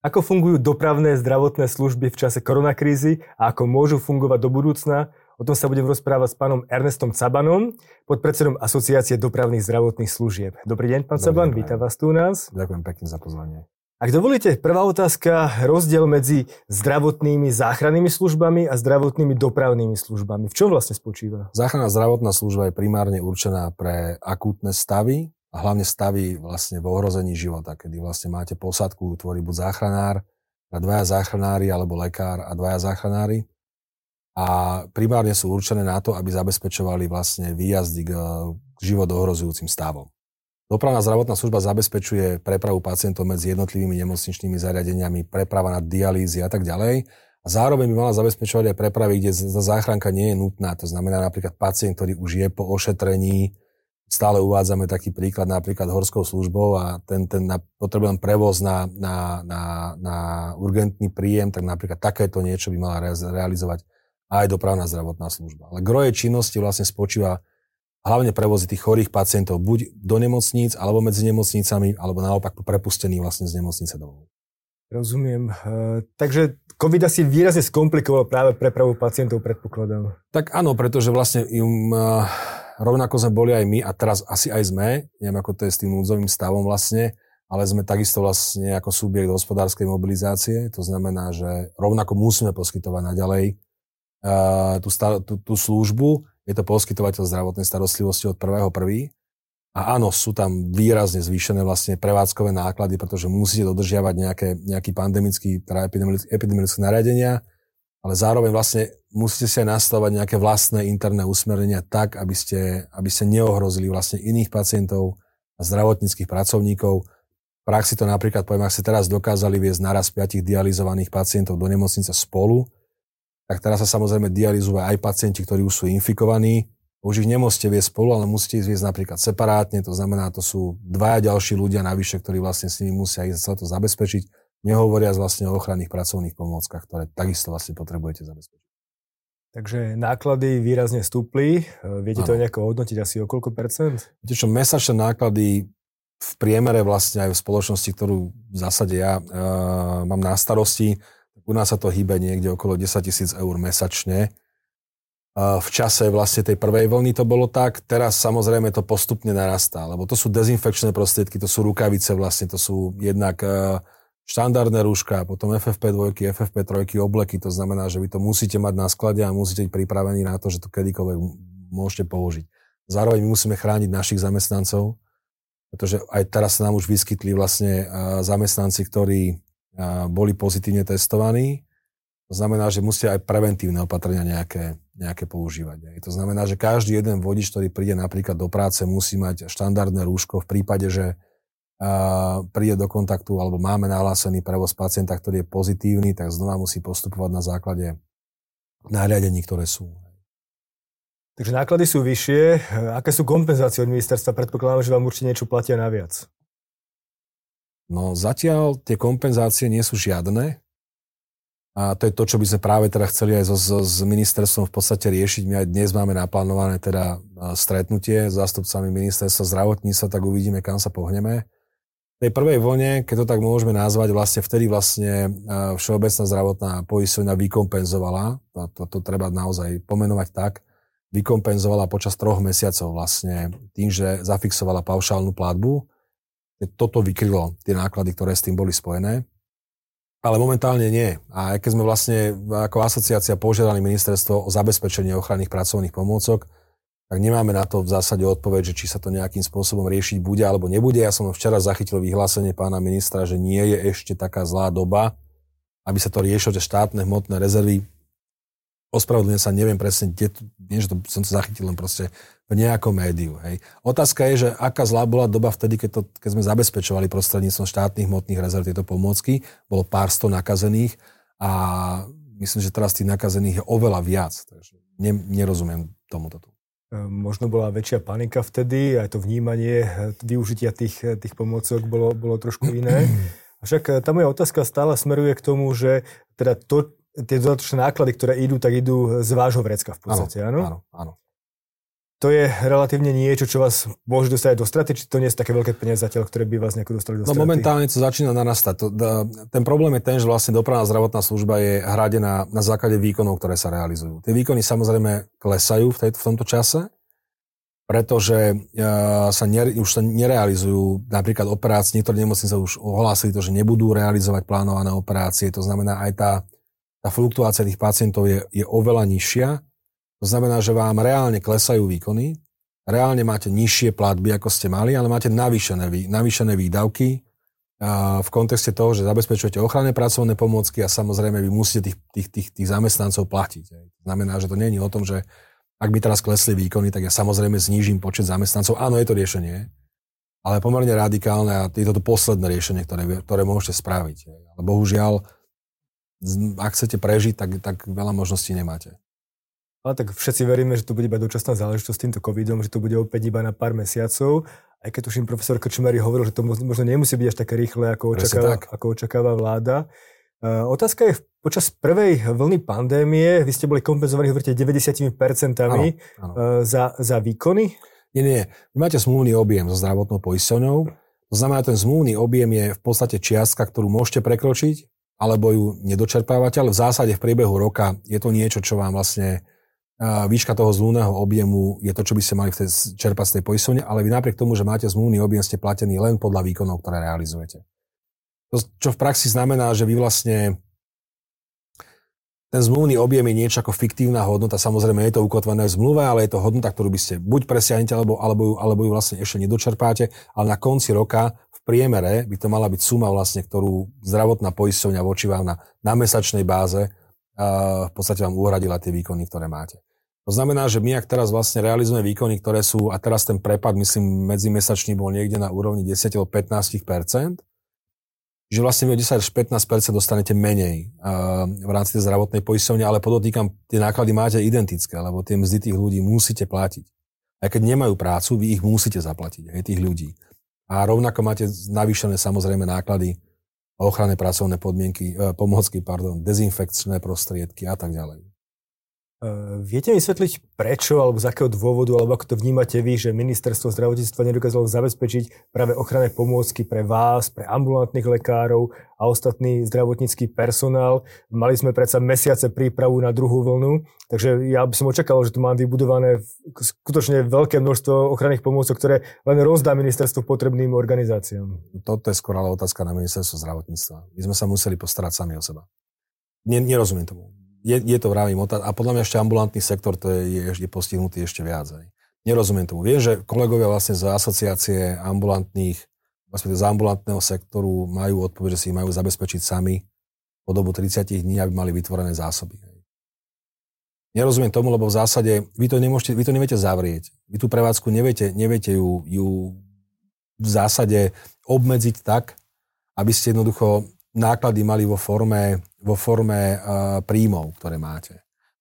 Ako fungujú dopravné zdravotné služby v čase koronakrízy a ako môžu fungovať do budúcna? O tom sa budem rozprávať s pánom Ernestom Cabanom, podpredsedom Asociácie dopravných zdravotných služieb. Dobrý deň, pán Dobrý Caban, vítam vás tu u nás. Ďakujem pekne za pozvanie. Ak dovolíte, prvá otázka, rozdiel medzi zdravotnými záchrannými službami a zdravotnými dopravnými službami. V čom vlastne spočíva? Záchranná zdravotná služba je primárne určená pre akútne stavy, a hlavne staví vlastne v ohrození života, kedy vlastne máte posadku, tvorí buď záchranár, a dvaja záchranári alebo lekár a dvaja záchranári. A primárne sú určené na to, aby zabezpečovali vlastne výjazdy k, k život ohrozujúcim stavom. Dopravná zdravotná služba zabezpečuje prepravu pacientov medzi jednotlivými nemocničnými zariadeniami, preprava na dialýzy a tak ďalej. A zároveň by mala zabezpečovať aj prepravy, kde záchranka nie je nutná. To znamená napríklad pacient, ktorý už je po ošetrení, stále uvádzame taký príklad napríklad horskou službou a ten, ten na, potrebujem prevoz na, na, na, na urgentný príjem, tak napríklad takéto niečo by mala realizovať aj dopravná zdravotná služba. Ale groje činnosti vlastne spočíva hlavne prevozy tých chorých pacientov buď do nemocníc, alebo medzi nemocnicami, alebo naopak prepustený vlastne z nemocnice domov. Rozumiem. Uh, takže COVID asi výrazne skomplikoval práve prepravu pacientov, predpokladám. Tak áno, pretože vlastne im uh, rovnako sme boli aj my a teraz asi aj sme, neviem ako to je s tým núdzovým stavom vlastne, ale sme takisto vlastne ako subjekt hospodárskej mobilizácie, to znamená, že rovnako musíme poskytovať naďalej uh, tú, tú, tú službu, je to poskytovateľ zdravotnej starostlivosti od 1.1. A áno, sú tam výrazne zvýšené vlastne prevádzkové náklady, pretože musíte dodržiavať nejaké, nejaký pandemický, teda epidemiologické nariadenia, ale zároveň vlastne musíte si aj nastavať nejaké vlastné interné usmerenia tak, aby ste, aby ste neohrozili vlastne iných pacientov a zdravotníckých pracovníkov. V praxi to napríklad, poviem, ak ste teraz dokázali viesť naraz 5 dializovaných pacientov do nemocnice spolu, tak teraz sa samozrejme dializujú aj pacienti, ktorí už sú infikovaní. Už ich nemôžete viesť spolu, ale musíte ich viesť napríklad separátne, to znamená, to sú dvaja ďalší ľudia navyše, ktorí vlastne s nimi musia ísť sa to zabezpečiť Nehovoria vlastne o ochranných pracovných pomôckach, ktoré takisto vlastne potrebujete zabezpečiť. Takže náklady výrazne stúpli. Viete ano. to nejako hodnotiť asi o koľko percent? Viete čo, mesačné náklady v priemere vlastne aj v spoločnosti, ktorú v zásade ja uh, mám na starosti, u nás sa to hýbe niekde okolo 10 tisíc eur mesačne. Uh, v čase vlastne tej prvej vlny to bolo tak, teraz samozrejme to postupne narastá, lebo to sú dezinfekčné prostriedky, to sú rukavice vlastne, to sú jednak uh, štandardné rúška, potom FFP2, FFP3, obleky, to znamená, že vy to musíte mať na sklade a musíte byť pripravení na to, že to kedykoľvek môžete použiť. Zároveň my musíme chrániť našich zamestnancov, pretože aj teraz sa nám už vyskytli vlastne zamestnanci, ktorí boli pozitívne testovaní. To znamená, že musíte aj preventívne opatrenia nejaké, nejaké používať. To znamená, že každý jeden vodič, ktorý príde napríklad do práce, musí mať štandardné rúško v prípade, že príde do kontaktu alebo máme nahlásený prevoz pacienta, ktorý je pozitívny, tak znova musí postupovať na základe nariadení, ktoré sú. Takže náklady sú vyššie. Aké sú kompenzácie od ministerstva? Predpokladám, že vám určite niečo platia naviac. No zatiaľ tie kompenzácie nie sú žiadne. A to je to, čo by sme práve teda chceli aj so, so, s ministerstvom v podstate riešiť. My aj dnes máme naplánované teda stretnutie s zástupcami ministerstva zdravotníctva, tak uvidíme, kam sa pohneme tej prvej vlne, keď to tak môžeme nazvať, vlastne vtedy vlastne Všeobecná zdravotná poisťovňa vykompenzovala, to, to, to treba naozaj pomenovať tak, vykompenzovala počas troch mesiacov vlastne tým, že zafixovala paušálnu platbu. Toto vykrylo tie náklady, ktoré s tým boli spojené. Ale momentálne nie. A keď sme vlastne ako asociácia požiadali ministerstvo o zabezpečenie ochranných pracovných pomôcok, tak nemáme na to v zásade odpoveď, že či sa to nejakým spôsobom riešiť bude alebo nebude. Ja som včera zachytil vyhlásenie pána ministra, že nie je ešte taká zlá doba, aby sa to riešilo, že štátne hmotné rezervy ospravedlňujem sa, neviem presne, kde, nie, že to, som to zachytil len proste v nejakom médiu. Hej. Otázka je, že aká zlá bola doba vtedy, keď, to, keď sme zabezpečovali prostredníctvom štátnych hmotných rezerv tieto pomôcky. Bolo pár sto nakazených a myslím, že teraz tých nakazených je oveľa viac. Takže ne, nerozumiem tomuto tu. Možno bola väčšia panika vtedy, aj to vnímanie eh, využitia tých, eh, tých pomôcok bolo, bolo trošku iné. Však eh, tá moja otázka stále smeruje k tomu, že teda to, tie dodatočné náklady, ktoré idú, tak idú z vášho vrecka v podstate, áno? Áno, áno. To je relatívne niečo, čo vás môže dostať do straty, či to nie sú také veľké peniaze zatiaľ, ktoré by vás nejako dostali do no, straty? No momentálne to začína narastať. To, da, ten problém je ten, že vlastne dopravná zdravotná služba je hradená na základe výkonov, ktoré sa realizujú. Tie výkony samozrejme klesajú v, tej, v tomto čase, pretože uh, sa ne, už sa nerealizujú napríklad operácie, niektoré nemocnice už ohlásili to, že nebudú realizovať plánované operácie, to znamená aj tá, tá fluktuácia tých pacientov je, je oveľa nižšia, to znamená, že vám reálne klesajú výkony, reálne máte nižšie platby, ako ste mali, ale máte navýšené, navýšené výdavky v kontexte toho, že zabezpečujete ochranné pracovné pomôcky a samozrejme vy musíte tých, tých, tých, tých zamestnancov platiť. To znamená, že to je o tom, že ak by teraz klesli výkony, tak ja samozrejme znížim počet zamestnancov. Áno, je to riešenie, ale pomerne radikálne a je to to posledné riešenie, ktoré, ktoré môžete spraviť. Ale bohužiaľ, ak chcete prežiť, tak, tak veľa možností nemáte. Ale tak všetci veríme, že to bude iba dočasná záležitosť s týmto covidom, že to bude opäť iba na pár mesiacov. Aj keď tuším, profesor Krčmery hovoril, že to možno nemusí byť až také rýchle, ako očakáva, ako očakáva vláda. Uh, otázka je, počas prvej vlny pandémie vy ste boli kompenzovaní, hovoríte, 90% áno, áno. Uh, za, za výkony? Nie, nie. Vy máte zmluvný objem so zdravotnou poisťovňou. To znamená, ten zmluvný objem je v podstate čiastka, ktorú môžete prekročiť, alebo ju nedočerpávate, ale v zásade v priebehu roka je to niečo, čo vám vlastne výška toho zmluvného objemu je to, čo by ste mali v tej, čerpať z tej poisťovne, ale vy napriek tomu, že máte zmluvný objem, ste platení len podľa výkonov, ktoré realizujete. To, čo v praxi znamená, že vy vlastne ten zmluvný objem je niečo ako fiktívna hodnota, samozrejme je to ukotvené v zmluve, ale je to hodnota, ktorú by ste buď presiahnete, alebo, alebo, ju, alebo ju vlastne ešte nedočerpáte, ale na konci roka v priemere by to mala byť suma vlastne, ktorú zdravotná poisťovňa voči vám na, na mesačnej báze uh, v podstate vám uhradila tie výkony, ktoré máte. To znamená, že my ak teraz vlastne realizujeme výkony, ktoré sú, a teraz ten prepad, myslím, medzimesačný bol niekde na úrovni 10 15% že vlastne vy o 10 až 15% dostanete menej uh, v rámci tej zdravotnej poisťovne, ale podotýkam, tie náklady máte identické, lebo tie mzdy tých ľudí musíte platiť. Aj keď nemajú prácu, vy ich musíte zaplatiť, aj tých ľudí. A rovnako máte navýšené samozrejme náklady ochranné pracovné podmienky, uh, pomocky, pardon, dezinfekčné prostriedky a tak ďalej. Uh, viete vysvetliť prečo alebo z akého dôvodu, alebo ako to vnímate vy, že ministerstvo zdravotníctva nedokázalo zabezpečiť práve ochranné pomôcky pre vás, pre ambulantných lekárov a ostatný zdravotnícky personál. Mali sme predsa mesiace prípravu na druhú vlnu, takže ja by som očakal, že tu mám vybudované skutočne veľké množstvo ochranných pomôcok, ktoré len rozdá ministerstvo potrebným organizáciám. Toto je skôr ale otázka na ministerstvo zdravotníctva. My sme sa museli postarať sami o seba. Nerozumiem tomu je, je to vravím a podľa mňa ešte ambulantný sektor to je, je, je postihnutý ešte viac. Aj. Nerozumiem tomu. Viem, že kolegovia vlastne z asociácie ambulantných, vlastne z ambulantného sektoru majú odpoveď, že si majú zabezpečiť sami po dobu 30 dní, aby mali vytvorené zásoby. Nerozumiem tomu, lebo v zásade vy to, nemôžete, vy to neviete zavrieť. Vy tú prevádzku neviete, neviete ju, ju v zásade obmedziť tak, aby ste jednoducho náklady mali vo forme, vo forme príjmov, ktoré máte.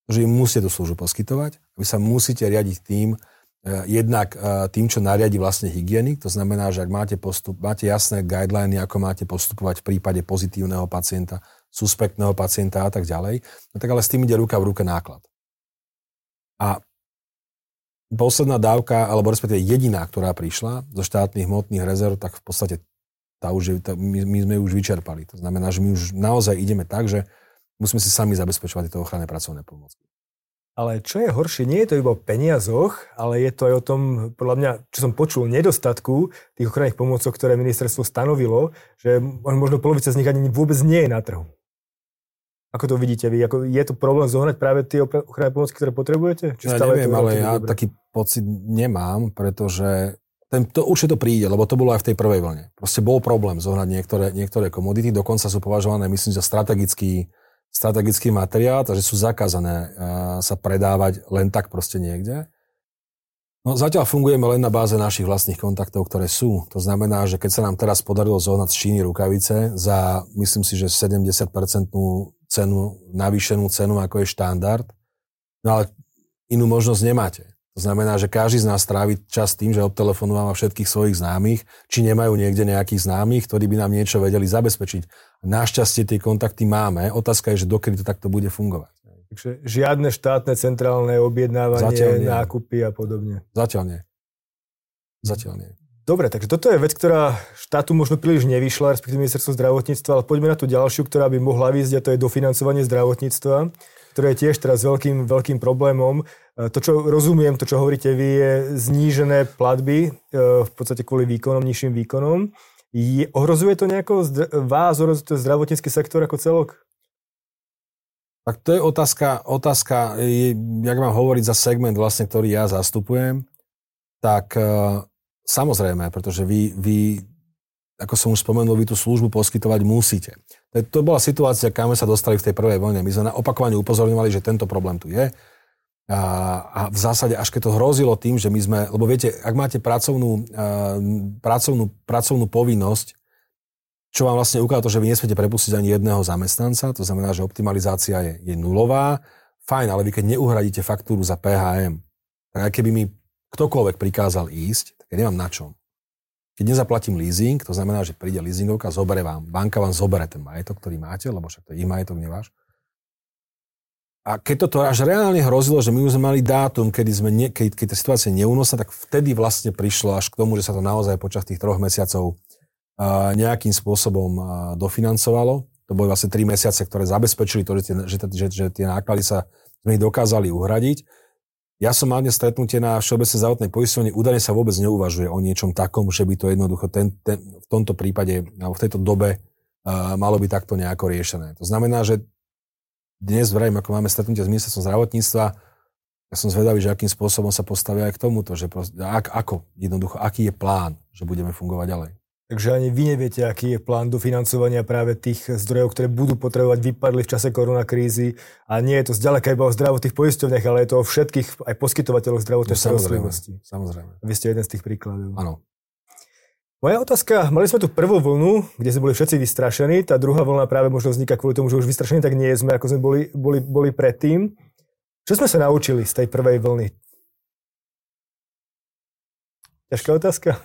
Takže vy musíte tú službu poskytovať, vy sa musíte riadiť tým, uh, jednak uh, tým, čo nariadi vlastne hygienik, to znamená, že ak máte, postup, máte jasné guideliny, ako máte postupovať v prípade pozitívneho pacienta, suspektného pacienta a tak ďalej, no tak ale s tým ide ruka v ruke náklad. A posledná dávka, alebo respektíve jediná, ktorá prišla zo štátnych hmotných rezerv, tak v podstate tá už je, tá, my, my sme ju už vyčerpali. To znamená, že my už naozaj ideme tak, že musíme si sami zabezpečovať tieto ochranné pracovné pomôcky. Ale čo je horšie, nie je to iba o peniazoch, ale je to aj o tom, podľa mňa, čo som počul, nedostatku tých ochranných pomôcok, ktoré ministerstvo stanovilo, že možno polovica z nich ani vôbec nie je na trhu. Ako to vidíte vy? Ako je to problém zohnať práve tie ochranné pomôcky, ktoré potrebujete? Či ja neviem, ale ja dobre? taký pocit nemám, pretože ten, to určite to príde, lebo to bolo aj v tej prvej vlne. Proste bol problém zohnať niektoré, niektoré komodity, dokonca sú považované, myslím, za strategický, strategický materiál, takže sú zakázané uh, sa predávať len tak proste niekde. No zatiaľ fungujeme len na báze našich vlastných kontaktov, ktoré sú. To znamená, že keď sa nám teraz podarilo zohnať z Číny rukavice za, myslím si, že 70% cenu, navýšenú cenu, ako je štandard, no ale inú možnosť nemáte. To znamená, že každý z nás trávi čas tým, že obtelefonováva všetkých svojich známych, či nemajú niekde nejakých známych, ktorí by nám niečo vedeli zabezpečiť. Našťastie tie kontakty máme. Otázka je, že dokedy to takto bude fungovať. Takže žiadne štátne centrálne objednávanie, Zatiaľ nie. nákupy a podobne. Zatiaľ nie. Zatiaľ nie. Dobre, takže toto je vec, ktorá štátu možno príliš nevyšla, respektíve ministerstvo zdravotníctva, ale poďme na tú ďalšiu, ktorá by mohla výsť, a to je dofinancovanie zdravotníctva, ktoré je tiež teraz veľkým, veľkým problémom. E, to, čo rozumiem, to, čo hovoríte vy, je znížené platby, e, v podstate kvôli výkonom, nižším výkonom. Je, ohrozuje to nejako vás, ohrozuje to zdravotnícky sektor ako celok? Tak to je otázka, otázka, jak mám hovoriť za segment, vlastne, ktorý ja zastupujem, tak e, samozrejme, pretože vy, vy, ako som už spomenul, vy tú službu poskytovať musíte. To, to bola situácia, kam sa dostali v tej prvej vlne. My sme na opakovane upozorňovali, že tento problém tu je. A, a v zásade, až keď to hrozilo tým, že my sme, lebo viete, ak máte pracovnú, uh, pracovnú, pracovnú povinnosť, čo vám vlastne ukáže to, že vy nesmiete prepustiť ani jedného zamestnanca, to znamená, že optimalizácia je, je nulová, fajn, ale vy keď neuhradíte faktúru za PHM, tak aj keby mi ktokoľvek prikázal ísť, tak ja nemám na čom. Keď nezaplatím leasing, to znamená, že príde leasingovka, zobere vám, banka vám zobere ten majetok, ktorý máte, lebo však to je ich majetok, neváš. A keď toto až reálne hrozilo, že my už sme mali dátum, kedy, sme ne, keď, keď tá situácia neúnosná, tak vtedy vlastne prišlo až k tomu, že sa to naozaj počas tých troch mesiacov uh, nejakým spôsobom uh, dofinancovalo. To boli vlastne tri mesiace, ktoré zabezpečili to, že tie, že, že, že tie náklady sa sme ich dokázali uhradiť. Ja som mal dnes stretnutie na Všeobecnej zdravotnej poisťovni, údajne sa vôbec neuvažuje o niečom takom, že by to jednoducho ten, ten, v tomto prípade, alebo v tejto dobe uh, malo byť takto nejako riešené. To znamená, že dnes vrajím, ako máme stretnutie s ministerstvom zdravotníctva, ja som zvedavý, že akým spôsobom sa postavia aj k tomuto, že proste, ak, ako, jednoducho, aký je plán, že budeme fungovať ďalej. Takže ani vy neviete, aký je plán dofinancovania práve tých zdrojov, ktoré budú potrebovať vypadli v čase koronakrízy. A nie je to zďaleka iba o zdravotných poisťovniach, ale je to o všetkých aj poskytovateľov zdravotnej no, starostlivosti. Samozrejme. Vy ste jeden z tých príkladov. Áno. Moja otázka, mali sme tu prvú vlnu, kde sme boli všetci vystrašení, tá druhá vlna práve možno vzniká kvôli tomu, že už vystrašení tak nie sme, ako sme boli, boli, boli predtým. Čo sme sa naučili z tej prvej vlny? Ťažká otázka?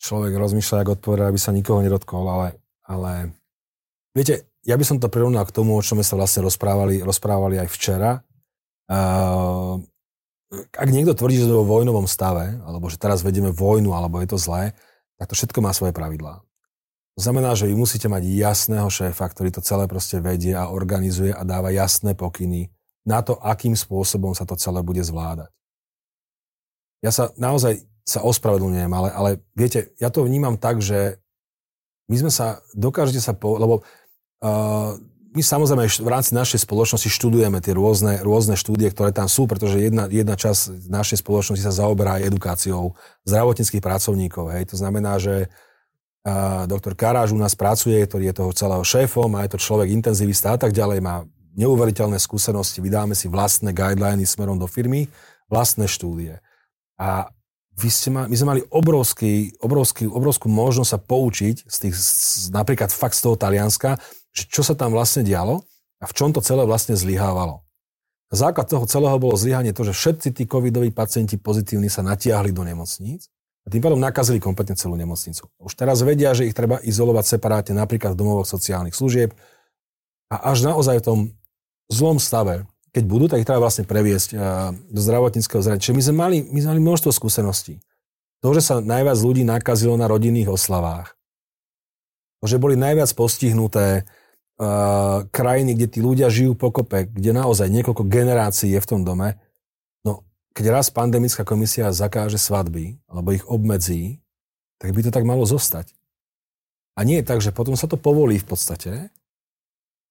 Človek rozmýšľa, ako odpovedať, aby sa nikoho nedotkol, ale, ale viete, ja by som to prirovnal k tomu, o čom sme sa vlastne rozprávali, rozprávali aj včera. Uh, ak niekto tvrdí, že sme vo vojnovom stave, alebo že teraz vedieme vojnu, alebo je to zlé, tak to všetko má svoje pravidlá. To znamená, že vy musíte mať jasného šéfa, ktorý to celé proste vedie a organizuje a dáva jasné pokyny na to, akým spôsobom sa to celé bude zvládať. Ja sa naozaj sa ospravedlňujem, ale, ale viete, ja to vnímam tak, že my sme sa, dokážete sa, po, lebo uh, my samozrejme v rámci našej spoločnosti študujeme tie rôzne, rôzne štúdie, ktoré tam sú, pretože jedna, jedna časť našej spoločnosti sa zaoberá aj edukáciou zdravotníckých pracovníkov. Hej. To znamená, že uh, doktor Karáž u nás pracuje, ktorý je toho celého šéfom a je to človek intenzivista a tak ďalej, má neuveriteľné skúsenosti, vydáme si vlastné guideliny smerom do firmy, vlastné štúdie. A vy ste ma, my sme mali obrovský, obrovský, obrovskú možnosť sa poučiť z tých, z, napríklad fakt z toho Talianska, čo sa tam vlastne dialo a v čom to celé vlastne zlyhávalo. Základ toho celého bolo zlyhanie to, že všetci tí covidoví pacienti pozitívni sa natiahli do nemocníc a tým pádom nakazili kompletne celú nemocnicu. Už teraz vedia, že ich treba izolovať separátne napríklad v domovoch sociálnych služieb a až naozaj v tom zlom stave, keď budú, tak ich treba vlastne previesť do zdravotníckého zrania. Čiže my sme mali, my sme mali množstvo skúseností. To, že sa najviac ľudí nakazilo na rodinných oslavách, že boli najviac postihnuté uh, krajiny, kde tí ľudia žijú pokope, kde naozaj niekoľko generácií je v tom dome. No, keď raz pandemická komisia zakáže svadby, alebo ich obmedzí, tak by to tak malo zostať. A nie je tak, že potom sa to povolí v podstate,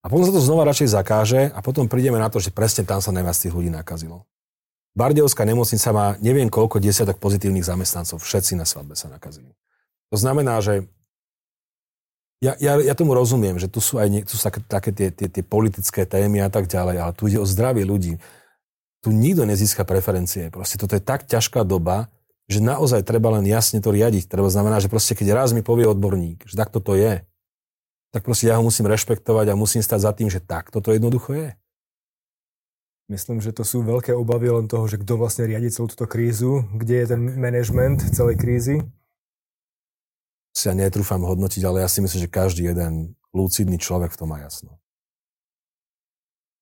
a potom sa to znova radšej zakáže a potom prídeme na to, že presne tam sa najviac tých ľudí nakazilo. Bardejovská nemocnica má neviem koľko desiatok pozitívnych zamestnancov. Všetci na svadbe sa nakazili. To znamená, že ja, ja, ja tomu rozumiem, že tu sú aj nie, tu sú také, také tie, tie, tie politické témy a tak ďalej, ale tu ide o zdravie ľudí. Tu nikto nezíska preferencie. Proste toto je tak ťažká doba, že naozaj treba len jasne to riadiť. Treba znamená, že proste keď raz mi povie odborník, že takto to je, tak proste ja ho musím rešpektovať a musím stať za tým, že takto to jednoducho je. Myslím, že to sú veľké obavy len toho, že kto vlastne riadi celú túto krízu, kde je ten management celej krízy si ja netrúfam hodnotiť, ale ja si myslím, že každý jeden lúcidný človek v tom má jasno.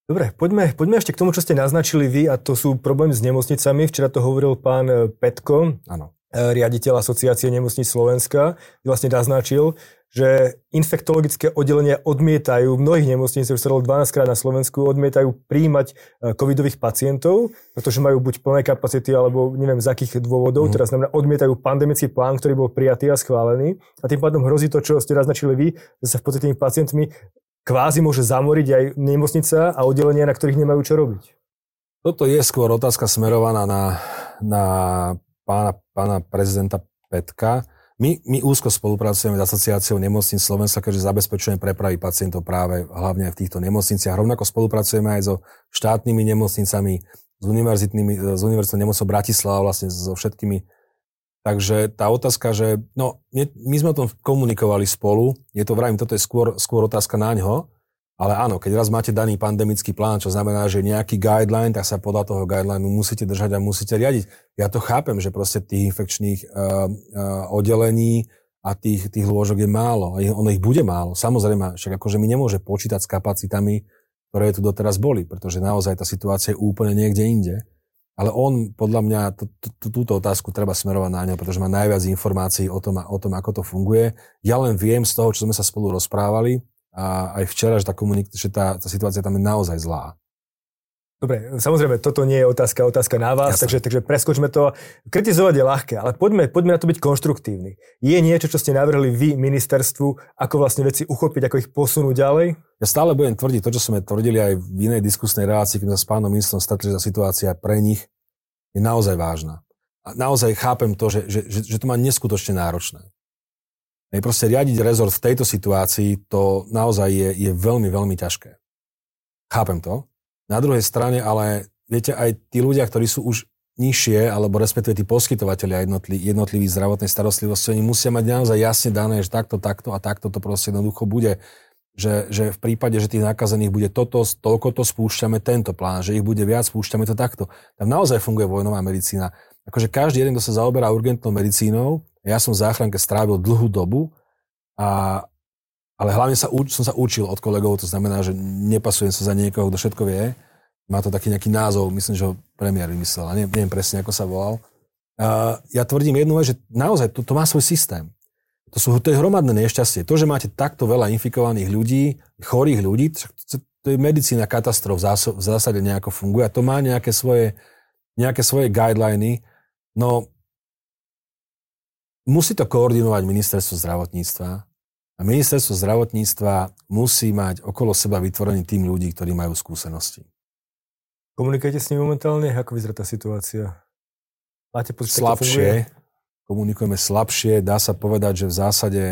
Dobre, poďme, poďme ešte k tomu, čo ste naznačili vy, a to sú problémy s nemocnicami. Včera to hovoril pán e, Petko, Áno. E, riaditeľ Asociácie nemocníc Slovenska, vlastne naznačil, že infektologické oddelenia odmietajú, v mnohých nemocniciach, už sa 12 krát na Slovensku, odmietajú príjmať e, covidových pacientov, pretože majú buď plné kapacity, alebo neviem z akých dôvodov, mm. teraz znamená odmietajú pandemický plán, ktorý bol prijatý a schválený. A tým pádom hrozí to, čo ste naznačili vy, že sa v podstate tými pacientmi kvázi môže zamoriť aj nemocnica a oddelenia, na ktorých nemajú čo robiť. Toto je skôr otázka smerovaná na, na pána, pána prezidenta Petka. My, my úzko spolupracujeme s asociáciou nemocníc Slovenska, keďže zabezpečujeme prepravy pacientov práve hlavne v týchto nemocniciach. Rovnako spolupracujeme aj so štátnymi nemocnicami, s univerzitnými, s univerzitnou nemocou Bratislava, vlastne so všetkými Takže tá otázka, že no, my sme o tom komunikovali spolu, je to vrajím, toto je skôr, skôr otázka na ňo, ale áno, keď raz máte daný pandemický plán, čo znamená, že nejaký guideline, tak sa podľa toho guidelineu musíte držať a musíte riadiť. Ja to chápem, že proste tých infekčných uh, uh, oddelení a tých, tých lôžok je málo. A ono ich bude málo. Samozrejme, však akože my nemôže počítať s kapacitami, ktoré tu doteraz boli, pretože naozaj tá situácia je úplne niekde inde. Ale on, podľa mňa, túto otázku treba smerovať na ňo, pretože má najviac informácií o tom, o tom, ako to funguje. Ja len viem z toho, čo sme sa spolu rozprávali, a aj včera, že tá, komunik- že tá, tá situácia tam je naozaj zlá. Dobre, samozrejme, toto nie je otázka, otázka na vás, takže, takže preskočme to. Kritizovať je ľahké, ale poďme, poďme na to byť konštruktívni. Je niečo, čo ste navrhli vy ministerstvu, ako vlastne veci uchopiť, ako ich posunúť ďalej? Ja stále budem tvrdiť to, čo sme tvrdili aj v inej diskusnej relácii, keď sme s pánom ministrom stretli, že tá situácia pre nich je naozaj vážna. A naozaj chápem to, že, že, že, že to má neskutočne náročné. Proste riadiť rezort v tejto situácii, to naozaj je, je veľmi, veľmi ťažké. Chápem to, na druhej strane ale, viete, aj tí ľudia, ktorí sú už nižšie, alebo respektíve tí poskytovateľia jednotlivý, jednotlivý zdravotnej starostlivosti, oni musia mať naozaj jasne dané, že takto, takto a takto to proste jednoducho bude. Že, že v prípade, že tých nakazených bude toto, toľko to spúšťame tento plán, že ich bude viac, spúšťame to takto. Tam naozaj funguje vojnová medicína. Akože každý jeden, kto sa zaoberá urgentnou medicínou, ja som v záchranke strávil dlhú dobu, a, ale hlavne sa, som sa učil od kolegov, to znamená, že nepasujem sa za niekoho, kto všetko vie. Má to taký nejaký názov, myslím, že ho premiér vymyslel, a neviem, presne, ako sa volal. Uh, ja tvrdím jednu vec, že naozaj to, to má svoj systém. To, sú, to je hromadné nešťastie. To, že máte takto veľa infikovaných ľudí, chorých ľudí, to je medicína katastrof v zásade nejako funguje a to má nejaké svoje, nejaké svoje guideliny. No, musí to koordinovať ministerstvo zdravotníctva a ministerstvo zdravotníctva musí mať okolo seba vytvorený tým ľudí, ktorí majú skúsenosti. Komunikujete s nimi momentálne? Ako vyzerá tá situácia? Máte pocit, slabšie, komunikujeme slabšie. Dá sa povedať, že v zásade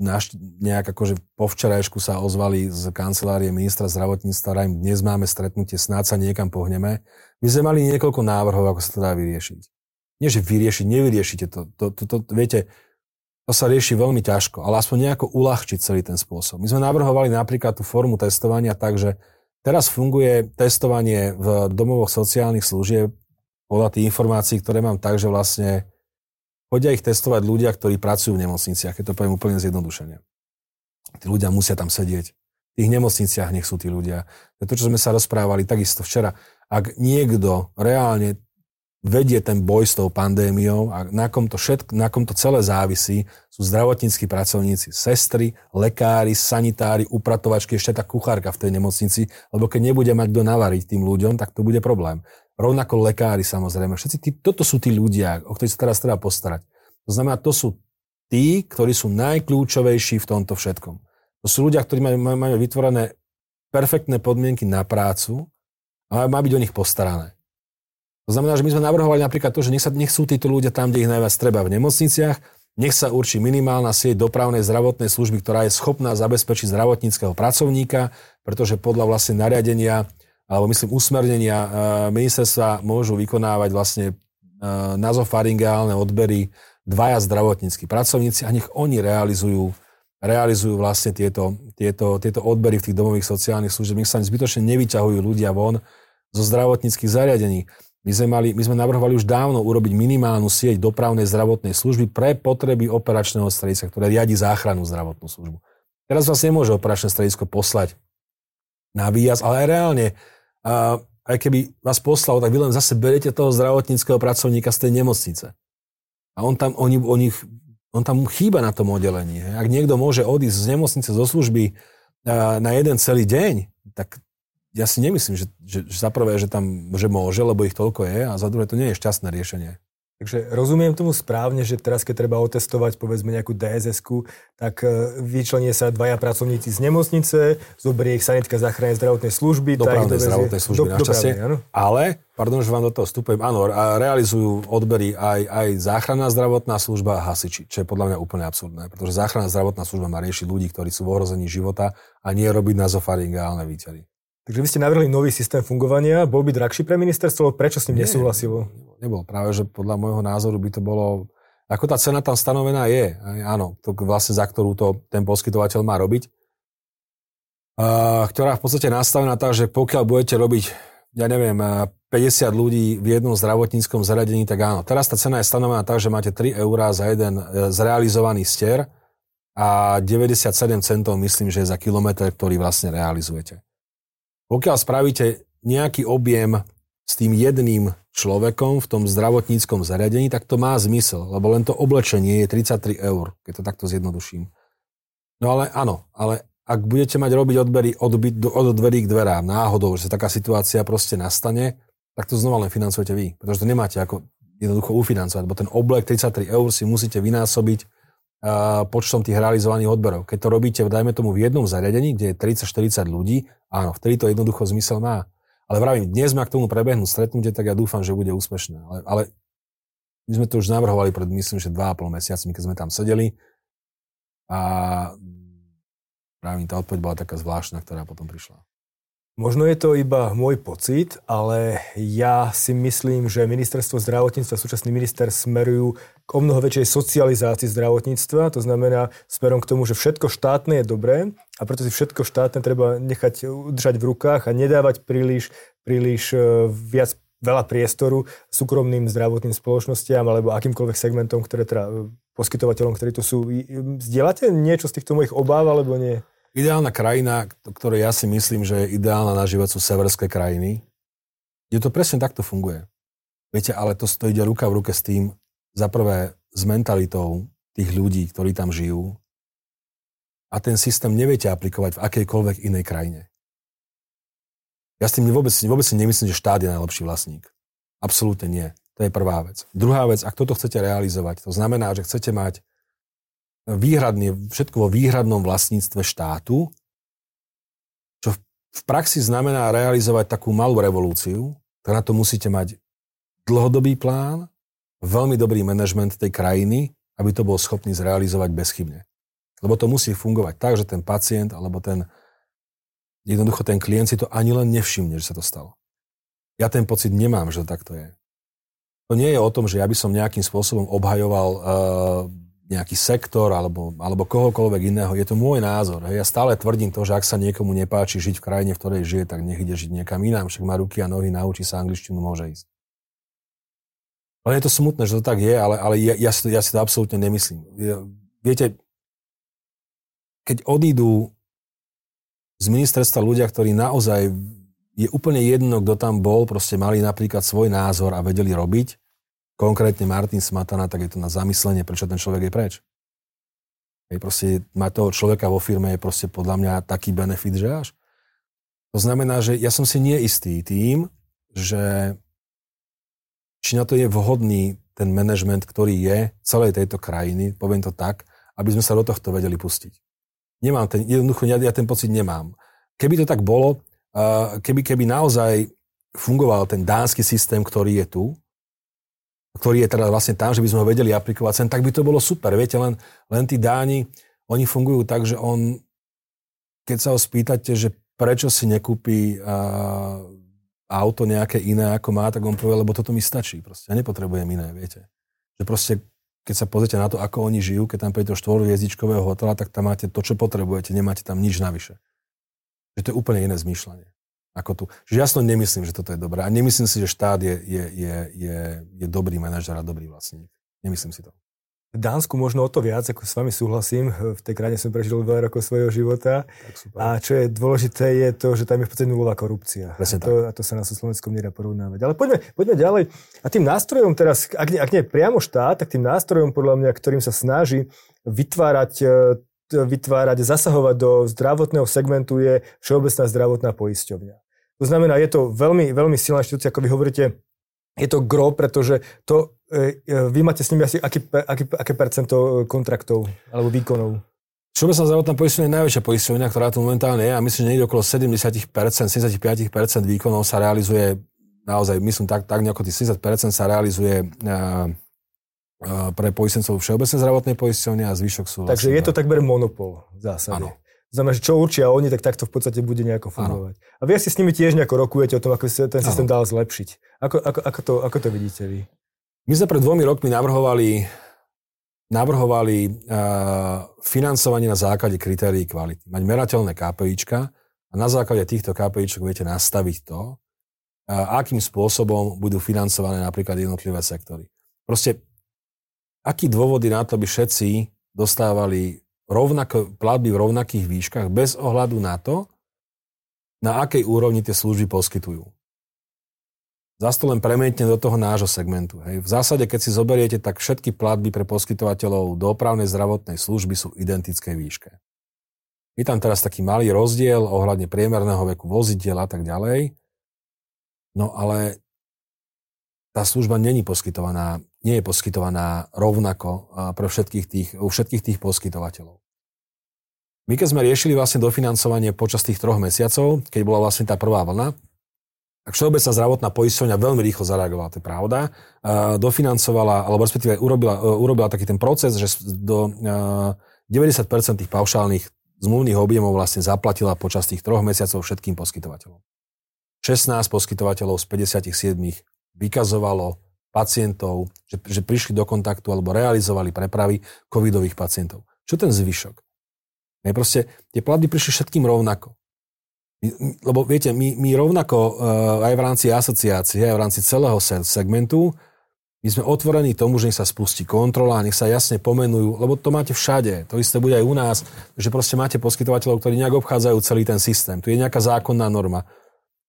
naš, nejak akože po včerajšku sa ozvali z kancelárie ministra zdravotníctva, im dnes máme stretnutie, snáď sa niekam pohneme. My sme mali niekoľko návrhov, ako sa to dá vyriešiť. Nie, že vyriešiť, nevyriešite to. to, to, to viete, to sa rieši veľmi ťažko, ale aspoň nejako uľahčiť celý ten spôsob. My sme navrhovali napríklad tú formu testovania tak, že teraz funguje testovanie v domovoch sociálnych služieb podľa tých informácií, ktoré mám tak, že vlastne chodia ich testovať ľudia, ktorí pracujú v nemocniciach, keď to poviem úplne zjednodušene. Tí ľudia musia tam sedieť. V tých nemocniciach nech sú tí ľudia. To, čo sme sa rozprávali takisto včera. Ak niekto reálne vedie ten boj s tou pandémiou a na kom to, všetko, na kom to celé závisí, sú zdravotníckí pracovníci, sestry, lekári, sanitári, upratovačky, ešte tá kuchárka v tej nemocnici, lebo keď nebude mať kto navariť tým ľuďom, tak to bude problém. Rovnako lekári samozrejme. Všetci tí, toto sú tí ľudia, o ktorých sa teraz treba postarať. To znamená, to sú tí, ktorí sú najkľúčovejší v tomto všetkom. To sú ľudia, ktorí majú, majú vytvorené perfektné podmienky na prácu a má byť o nich postarané. To znamená, že my sme navrhovali napríklad to, že nech, sa, nech sú títo ľudia tam, kde ich najviac treba v nemocniciach, nech sa určí minimálna sieť dopravnej zdravotnej služby, ktorá je schopná zabezpečiť zdravotníckého pracovníka, pretože podľa vlastne nariadenia alebo myslím usmernenia e, ministerstva môžu vykonávať vlastne e, nazofaringeálne odbery dvaja zdravotníckí pracovníci a nech oni realizujú, realizujú vlastne tieto, tieto, tieto odbery v tých domových sociálnych služieb. Nech sa zbytočne nevyťahujú ľudia von zo zdravotníckých zariadení. My sme, mali, my sme navrhovali už dávno urobiť minimálnu sieť dopravnej zdravotnej služby pre potreby operačného strediska, ktoré riadi záchranu zdravotnú službu. Teraz vás nemôže operačné stredisko poslať na výjazd, ale aj reálne, uh, aj keby vás poslal, tak vy len zase berete toho zdravotníckého pracovníka z tej nemocnice. A on tam, oni, oni, on tam chýba na tom oddelení. Ak niekto môže odísť z nemocnice, zo služby na jeden celý deň, tak ja si nemyslím, že, že, že za prvé, že tam že môže, lebo ich toľko je, a za druhé, to nie je šťastné riešenie. Takže rozumiem tomu správne, že teraz, keď treba otestovať povedzme nejakú dss tak e, vyčlenie sa dvaja pracovníci z nemocnice, zoberie ich sanitka záchrannej zdravotnej služby. Dopravnej zdravotnej služby, do, našťastie. Ale, pardon, že vám do toho vstupujem, áno, realizujú odbery aj, aj záchranná zdravotná služba a hasiči, čo je podľa mňa úplne absurdné, pretože záchranná zdravotná služba má riešiť ľudí, ktorí sú v ohrození života a nie robiť nazofaringálne výťary. Takže vy ste navrhli nový systém fungovania. Bol by drahší pre ministerstvo? Prečo s ním nesúhlasilo? Nebol. Práve, že podľa môjho názoru by to bolo... Ako tá cena tam stanovená je, áno, to vlastne za ktorú to ten poskytovateľ má robiť, ktorá v podstate nastavená tak, že pokiaľ budete robiť, ja neviem, 50 ľudí v jednom zdravotníckom zariadení, tak áno. Teraz tá cena je stanovená tak, že máte 3 eurá za jeden e, zrealizovaný stier a 97 centov myslím, že je za kilometr, ktorý vlastne realizujete. Pokiaľ spravíte nejaký objem s tým jedným človekom v tom zdravotníckom zariadení, tak to má zmysel, lebo len to oblečenie je 33 eur, keď to takto zjednoduším. No ale áno, ale ak budete mať robiť odbery od, od dverí k dverám, náhodou, že sa taká situácia proste nastane, tak to znova len financujete vy, pretože to nemáte ako jednoducho ufinancovať, lebo ten oblek 33 eur si musíte vynásobiť počtom tých realizovaných odberov. Keď to robíte, dajme tomu, v jednom zariadení, kde je 30-40 ľudí, áno, vtedy to jednoducho zmysel má. Ale vravím, dnes má k tomu prebehnúť stretnutie, tak ja dúfam, že bude úspešné. Ale, ale my sme to už navrhovali pred, myslím, že 2,5 mesiacmi, keď sme tam sedeli. A pravím, tá odpoveď bola taká zvláštna, ktorá potom prišla. Možno je to iba môj pocit, ale ja si myslím, že ministerstvo zdravotníctva, súčasný minister smerujú k o mnoho väčšej socializácii zdravotníctva, to znamená smerom k tomu, že všetko štátne je dobré a preto si všetko štátne treba nechať držať v rukách a nedávať príliš, príliš e, viac veľa priestoru súkromným zdravotným spoločnostiam alebo akýmkoľvek segmentom, ktoré teda e, poskytovateľom, ktorí tu sú. Zdieľate niečo z týchto mojich obáv alebo nie? Ideálna krajina, ktoré ja si myslím, že je ideálna na život, sú severské krajiny, kde to presne takto funguje. Viete, ale to, to ide ruka v ruke s tým, za prvé s mentalitou tých ľudí, ktorí tam žijú a ten systém neviete aplikovať v akejkoľvek inej krajine. Ja s tým vôbec, vôbec si nemyslím, že štát je najlepší vlastník. Absolútne nie. To je prvá vec. Druhá vec, ak toto chcete realizovať, to znamená, že chcete mať výhradne, všetko vo výhradnom vlastníctve štátu, čo v praxi znamená realizovať takú malú revolúciu, tak na to musíte mať dlhodobý plán, veľmi dobrý manažment tej krajiny, aby to bol schopný zrealizovať bezchybne. Lebo to musí fungovať tak, že ten pacient alebo ten jednoducho ten klient si to ani len nevšimne, že sa to stalo. Ja ten pocit nemám, že to takto je. To nie je o tom, že ja by som nejakým spôsobom obhajoval uh, nejaký sektor alebo, alebo kohokoľvek iného. Je to môj názor. Ja stále tvrdím to, že ak sa niekomu nepáči žiť v krajine, v ktorej žije, tak nech ide žiť niekam inám. Však má ruky a nohy, naučí sa angličtinu, môže ísť. Ale je to smutné, že to tak je, ale, ale ja, ja, si to, ja si to absolútne nemyslím. Viete, keď odídu z ministerstva ľudia, ktorí naozaj je úplne jedno, kto tam bol, proste mali napríklad svoj názor a vedeli robiť, konkrétne Martin Smatana, tak je to na zamyslenie, prečo ten človek je preč. Hej, proste mať toho človeka vo firme je proste podľa mňa taký benefit, že až. To znamená, že ja som si neistý tým, že či na to je vhodný ten manažment, ktorý je celej tejto krajiny, poviem to tak, aby sme sa do tohto vedeli pustiť. Nemám ten, jednoducho ja, ja ten pocit nemám. Keby to tak bolo, keby, keby naozaj fungoval ten dánsky systém, ktorý je tu, ktorý je teda vlastne tam, že by sme ho vedeli aplikovať sem, tak by to bolo super. Viete, len, len tí Dáni, oni fungujú tak, že on, keď sa ho spýtate, že prečo si nekúpi uh, auto nejaké iné, ako má, tak on povie, lebo toto mi stačí. Proste ja nepotrebujem iné, viete. Že proste, keď sa pozrite na to, ako oni žijú, keď tam príde do štvorhviezdičkového hotela, tak tam máte to, čo potrebujete, nemáte tam nič navyše. Že to je úplne iné zmýšľanie ako tu. Že ja si to nemyslím, že toto je dobré. A nemyslím si, že štát je, je, je, je, je dobrý manažer a dobrý vlastník. Nemyslím si to. v Dánsku možno o to viac, ako s vami súhlasím. V tej krajine som prežil veľa rokov svojho života. A čo je dôležité, je to, že tam je v podstate nulová korupcia. a to, a to sa na Slovenskom nedá porovnávať. Ale poďme, poďme ďalej. A tým nástrojom teraz, ak nie, ak nie priamo štát, tak tým nástrojom, podľa mňa, ktorým sa snaží vytvárať e, vytvárať, zasahovať do zdravotného segmentu je Všeobecná zdravotná poisťovňa. To znamená, je to veľmi, veľmi silná inštitúcia, ako vy hovoríte, je to gro, pretože to, e, e, vy máte s nimi asi aký, aký, aké percento kontraktov alebo výkonov? Všeobecná zdravotná poisťovňa je najväčšia poisťovňa, ktorá tu momentálne je a myslím, že niekde okolo 70%, 75% výkonov sa realizuje naozaj, myslím, tak, tak nejako tých 70% sa realizuje uh, uh, pre poistencov Všeobecnej zdravotnej poisťovne a zvyšok sú... Takže vlastne, je to takmer monopol v zásade. Áno. Znamená, že čo určia oni, tak takto v podstate bude nejako fungovať. Ano. A vy asi s nimi tiež nejako rokujete o tom, ako sa ten systém dal zlepšiť. Ako, ako, ako, to, ako to vidíte vy? My sme pred dvomi rokmi navrhovali, navrhovali uh, financovanie na základe kritérií kvality. Mať merateľné KPIčka a na základe týchto KPIčok viete nastaviť to, uh, akým spôsobom budú financované napríklad jednotlivé sektory. Proste, aký dôvody na to by všetci dostávali rovnako, platby v rovnakých výškach bez ohľadu na to, na akej úrovni tie služby poskytujú. Zas to len prementne do toho nášho segmentu. Hej. V zásade, keď si zoberiete, tak všetky platby pre poskytovateľov dopravnej zdravotnej služby sú identické výške. Je tam teraz taký malý rozdiel ohľadne priemerného veku vozidiel a tak ďalej. No ale tá služba není poskytovaná, nie je poskytovaná rovnako pre všetkých tých, u všetkých tých poskytovateľov. My keď sme riešili vlastne dofinancovanie počas tých troch mesiacov, keď bola vlastne tá prvá vlna, tak Všeobecná zdravotná poisťovňa veľmi rýchlo zareagovala, to je pravda. Dofinancovala, alebo respektíve urobila, e, urobila taký ten proces, že do 90% tých paušálnych zmluvných objemov vlastne zaplatila počas tých troch mesiacov všetkým poskytovateľom. 16 poskytovateľov z 57 vykazovalo pacientov, že, že prišli do kontaktu alebo realizovali prepravy covidových pacientov. Čo ten zvyšok? Ne, proste tie platby prišli všetkým rovnako. Lebo viete, my, my rovnako uh, aj v rámci asociácie, aj v rámci celého segmentu, my sme otvorení tomu, že nech sa spustí kontrola, nech sa jasne pomenujú, lebo to máte všade. To isté bude aj u nás, že proste máte poskytovateľov, ktorí nejak obchádzajú celý ten systém. Tu je nejaká zákonná norma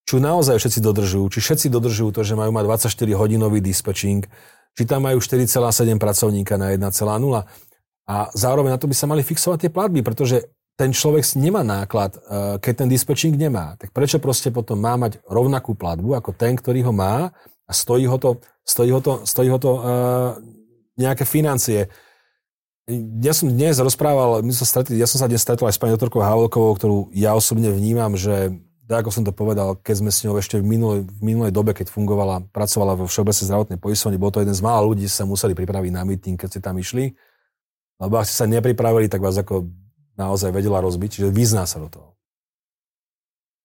či naozaj všetci dodržujú, či všetci dodržujú to, že majú mať 24-hodinový dispečing, či tam majú 4,7 pracovníka na 1,0. A zároveň na to by sa mali fixovať tie platby, pretože ten človek nemá náklad, eh, keď ten dispečing nemá. Tak prečo proste potom má mať rovnakú platbu ako ten, ktorý ho má a stojí ho to, stojí ho to, stojí ho to uh, nejaké financie. Ja som dnes rozprával, my som stretli, ja som sa dnes stretol aj s pani doktorkou Havelkovou, ktorú ja osobne vnímam, že tak ako som to povedal, keď sme s ňou ešte v minulej, v minulej dobe, keď fungovala, pracovala vo Všeobecnej zdravotnej poisťovni, bol to jeden z mála ľudí, sa museli pripraviť na meeting, keď ste tam išli. Lebo ak ste sa nepripravili, tak vás ako naozaj vedela rozbiť, čiže vyzná sa do toho.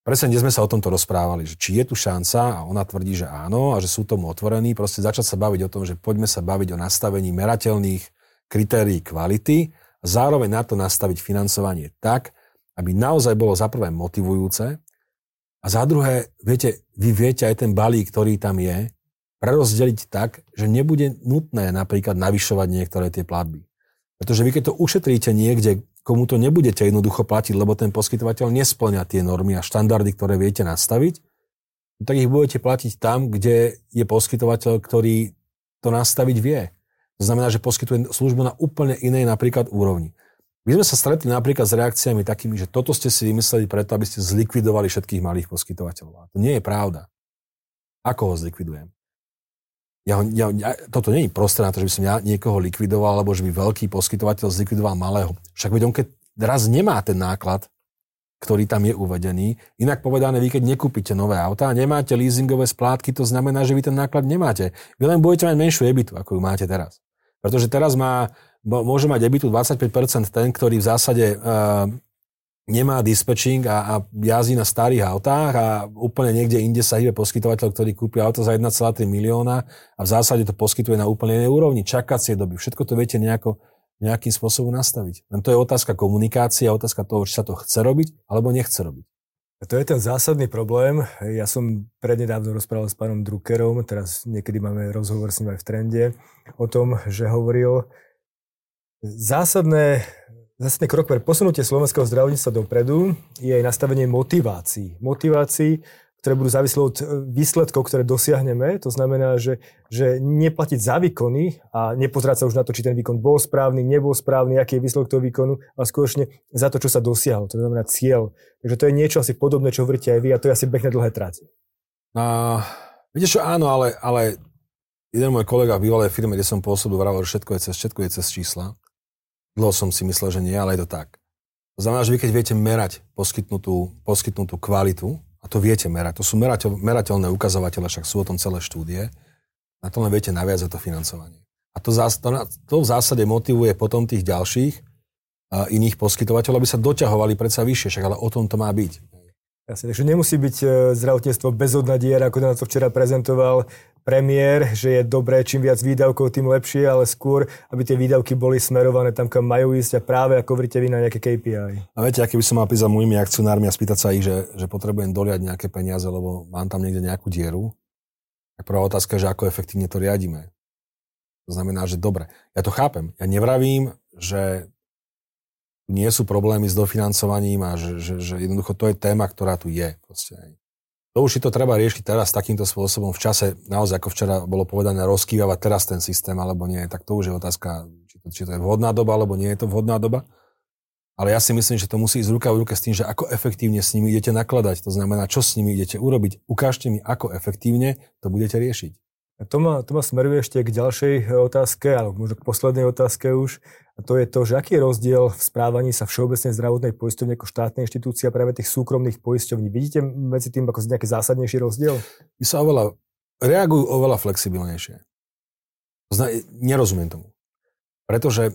Presne dnes sme sa o tomto rozprávali, že či je tu šanca, a ona tvrdí, že áno, a že sú tomu otvorení, proste začať sa baviť o tom, že poďme sa baviť o nastavení merateľných kritérií kvality a zároveň na to nastaviť financovanie tak, aby naozaj bolo za prvé motivujúce, a za druhé, viete, vy viete aj ten balík, ktorý tam je, prerozdeliť tak, že nebude nutné napríklad navyšovať niektoré tie platby. Pretože vy keď to ušetríte niekde, komu to nebudete jednoducho platiť, lebo ten poskytovateľ nesplňa tie normy a štandardy, ktoré viete nastaviť, tak ich budete platiť tam, kde je poskytovateľ, ktorý to nastaviť vie. To znamená, že poskytuje službu na úplne inej napríklad úrovni. My sme sa stretli napríklad s reakciami takými, že toto ste si vymysleli preto, aby ste zlikvidovali všetkých malých poskytovateľov. A to nie je pravda. Ako ho zlikvidujem? Ja, ja, ja, toto nie je prosté na to, že by som ja niekoho likvidoval, alebo že by veľký poskytovateľ zlikvidoval malého. Však veď on keď raz nemá ten náklad, ktorý tam je uvedený. Inak povedané, vy keď nekúpite nové auta a nemáte leasingové splátky, to znamená, že vy ten náklad nemáte. Vy len budete mať menšiu ebitu, ako ju máte teraz. Pretože teraz má môže mať debitu 25% ten, ktorý v zásade uh, nemá dispečing a, a jazdí na starých autách a úplne niekde inde sa hýbe poskytovateľ, ktorý kúpi auto za 1,3 milióna a v zásade to poskytuje na úplne inej úrovni, čakacie doby. Všetko to viete nejako, nejakým spôsobom nastaviť. Len to je otázka komunikácie otázka toho, či sa to chce robiť alebo nechce robiť. A to je ten zásadný problém. Ja som prednedávno rozprával s pánom Druckerom, teraz niekedy máme rozhovor s ním aj v trende, o tom, že hovoril, Zásadné, zásadný krok pre posunutie slovenského zdravotníctva dopredu je aj nastavenie motivácií. Motivácií, ktoré budú závislé od e, výsledkov, ktoré dosiahneme. To znamená, že, že neplatiť za výkony a nepozerať sa už na to, či ten výkon bol správny, nebol správny, aký je výsledok toho výkonu, ale skutočne za to, čo sa dosiahlo. To znamená cieľ. Takže to je niečo asi podobné, čo hovoríte aj vy a to je asi pekné dlhé tráte. Uh, vidíš áno, ale, ale jeden môj kolega v bývalej firme, kde som pôsobil, vravel, že všetko je cez, všetko je cez čísla. Dlho som si myslel, že nie, ale je to tak. To znamená, že vy keď viete merať poskytnutú, poskytnutú kvalitu, a to viete merať. To sú merateľ, merateľné ukazovatele, však sú o tom celé štúdie. Na to len viete naviazať to financovanie. A to, to, to v zásade motivuje potom tých ďalších a iných poskytovateľov, aby sa doťahovali predsa vyššie, však ale o tom to má byť. Jasne, takže nemusí byť e, zdravotníctvo bezodná diera, ako nás to včera prezentoval premiér, že je dobré, čím viac výdavkov, tým lepšie, ale skôr, aby tie výdavky boli smerované tam, kam majú ísť a práve ako hovoríte vy na nejaké KPI. A viete, aký by som mal prísť za môjimi akcionármi a spýtať sa ich, že, že potrebujem doliať nejaké peniaze, lebo mám tam niekde nejakú dieru. A prvá otázka je, že ako efektívne to riadíme. To znamená, že dobre, ja to chápem. Ja nevravím, že nie sú problémy s dofinancovaním a že, že, že jednoducho to je téma, ktorá tu je. Proste. To už si to treba riešiť teraz takýmto spôsobom v čase, naozaj ako včera bolo povedané, rozkývavať teraz ten systém alebo nie, tak to už je otázka, či to, či to je vhodná doba alebo nie je to vhodná doba. Ale ja si myslím, že to musí ísť ruka v ruke s tým, že ako efektívne s nimi idete nakladať. To znamená, čo s nimi idete urobiť. Ukážte mi, ako efektívne to budete riešiť. To ma, to ma smeruje ešte k ďalšej e, otázke, alebo možno k poslednej otázke už. A to je to, že aký je rozdiel v správaní sa Všeobecnej zdravotnej poisťovne ako štátnej inštitúcie a práve tých súkromných poisťovní. Vidíte medzi tým ako nejaký zásadnejší rozdiel? My sa oveľa, reagujú oveľa flexibilnejšie. Zna, nerozumiem tomu. Pretože,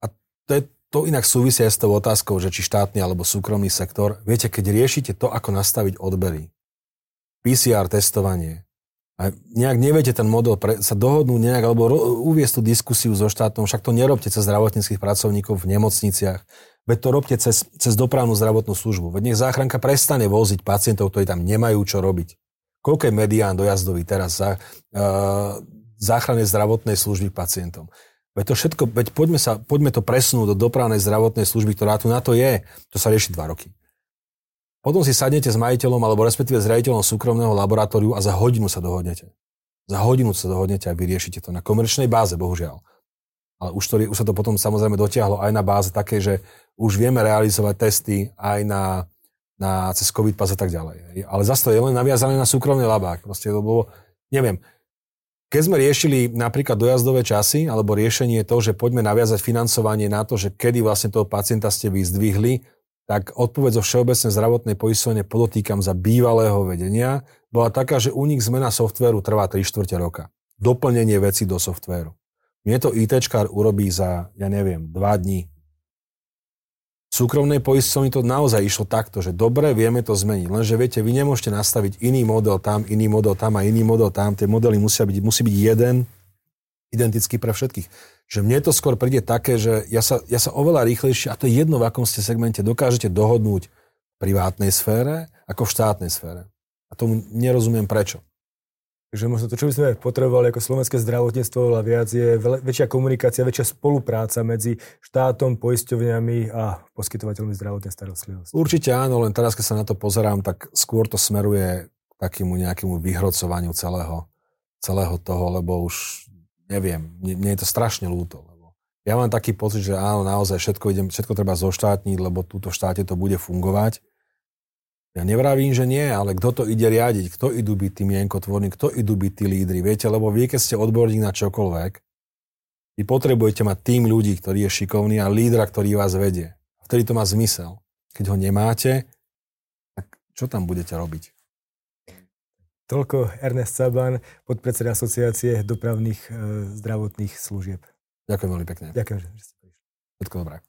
a to, je, to inak súvisia aj s tou otázkou, že či štátny alebo súkromný sektor, viete, keď riešite to, ako nastaviť odbery, PCR testovanie, a nejak neviete ten model pre, sa dohodnúť nejak, alebo ro, uviesť tú diskusiu so štátom, však to nerobte cez zdravotníckých pracovníkov v nemocniciach, veď to robte cez, cez dopravnú zdravotnú službu. Veď nech záchranka prestane voziť pacientov, ktorí tam nemajú čo robiť. Koľko je medián dojazdový teraz za uh, záchrannej zdravotnej služby pacientom? Veď to všetko, veď poďme, sa, poďme to presunúť do dopravnej zdravotnej služby, ktorá tu na to je. To sa rieši dva roky. Potom si sadnete s majiteľom alebo respektíve s riaditeľom súkromného laboratóriu a za hodinu sa dohodnete. Za hodinu sa dohodnete a vyriešite to na komerčnej báze, bohužiaľ. Ale už, to, už sa to potom samozrejme dotiahlo aj na báze také, že už vieme realizovať testy aj na, na cez COVID pas a tak ďalej. Ale zase to je len naviazané na súkromný labák. Proste, lebo, neviem, keď sme riešili napríklad dojazdové časy, alebo riešenie to, že poďme naviazať financovanie na to, že kedy vlastne toho pacienta ste vyzdvihli, tak odpoveď zo Všeobecnej zdravotnej poisťovne podotýkam za bývalého vedenia bola taká, že u nich zmena softvéru trvá 3 čtvrte roka. Doplnenie veci do softvéru. Mne to ITčkár urobí za, ja neviem, 2 dní. V súkromnej poisťovni to naozaj išlo takto, že dobre, vieme to zmeniť. Lenže viete, vy nemôžete nastaviť iný model tam, iný model tam a iný model tam. Tie modely musia byť, musí byť jeden, identický pre všetkých že mne to skôr príde také, že ja sa, ja sa oveľa rýchlejšie, a to je jedno v akom ste segmente, dokážete dohodnúť v privátnej sfére ako v štátnej sfére. A tomu nerozumiem prečo. Takže možno to, čo by sme potrebovali ako slovenské zdravotníctvo oveľa viac, je väčšia komunikácia, väčšia spolupráca medzi štátom, poisťovňami a poskytovateľmi zdravotnej starostlivosti. Určite áno, len teraz, keď sa na to pozerám, tak skôr to smeruje k takému nejakému vyhrocovaniu celého, celého toho, lebo už neviem, mne, mne je to strašne ľúto. Lebo ja mám taký pocit, že áno, naozaj všetko, idem, všetko treba zoštátniť, lebo túto štáte to bude fungovať. Ja nevravím, že nie, ale kto to ide riadiť, kto idú byť tí mienkotvorní, kto idú byť tí lídry, viete, lebo vy, keď ste odborník na čokoľvek, vy potrebujete mať tým ľudí, ktorý je šikovný a lídra, ktorý vás vedie. Vtedy to má zmysel. Keď ho nemáte, tak čo tam budete robiť? Toľko Ernest Saban, podpredseda asociácie dopravných e, zdravotných služieb. Ďakujem veľmi pekne. Ďakujem, že ste prišli. Všetko dobré.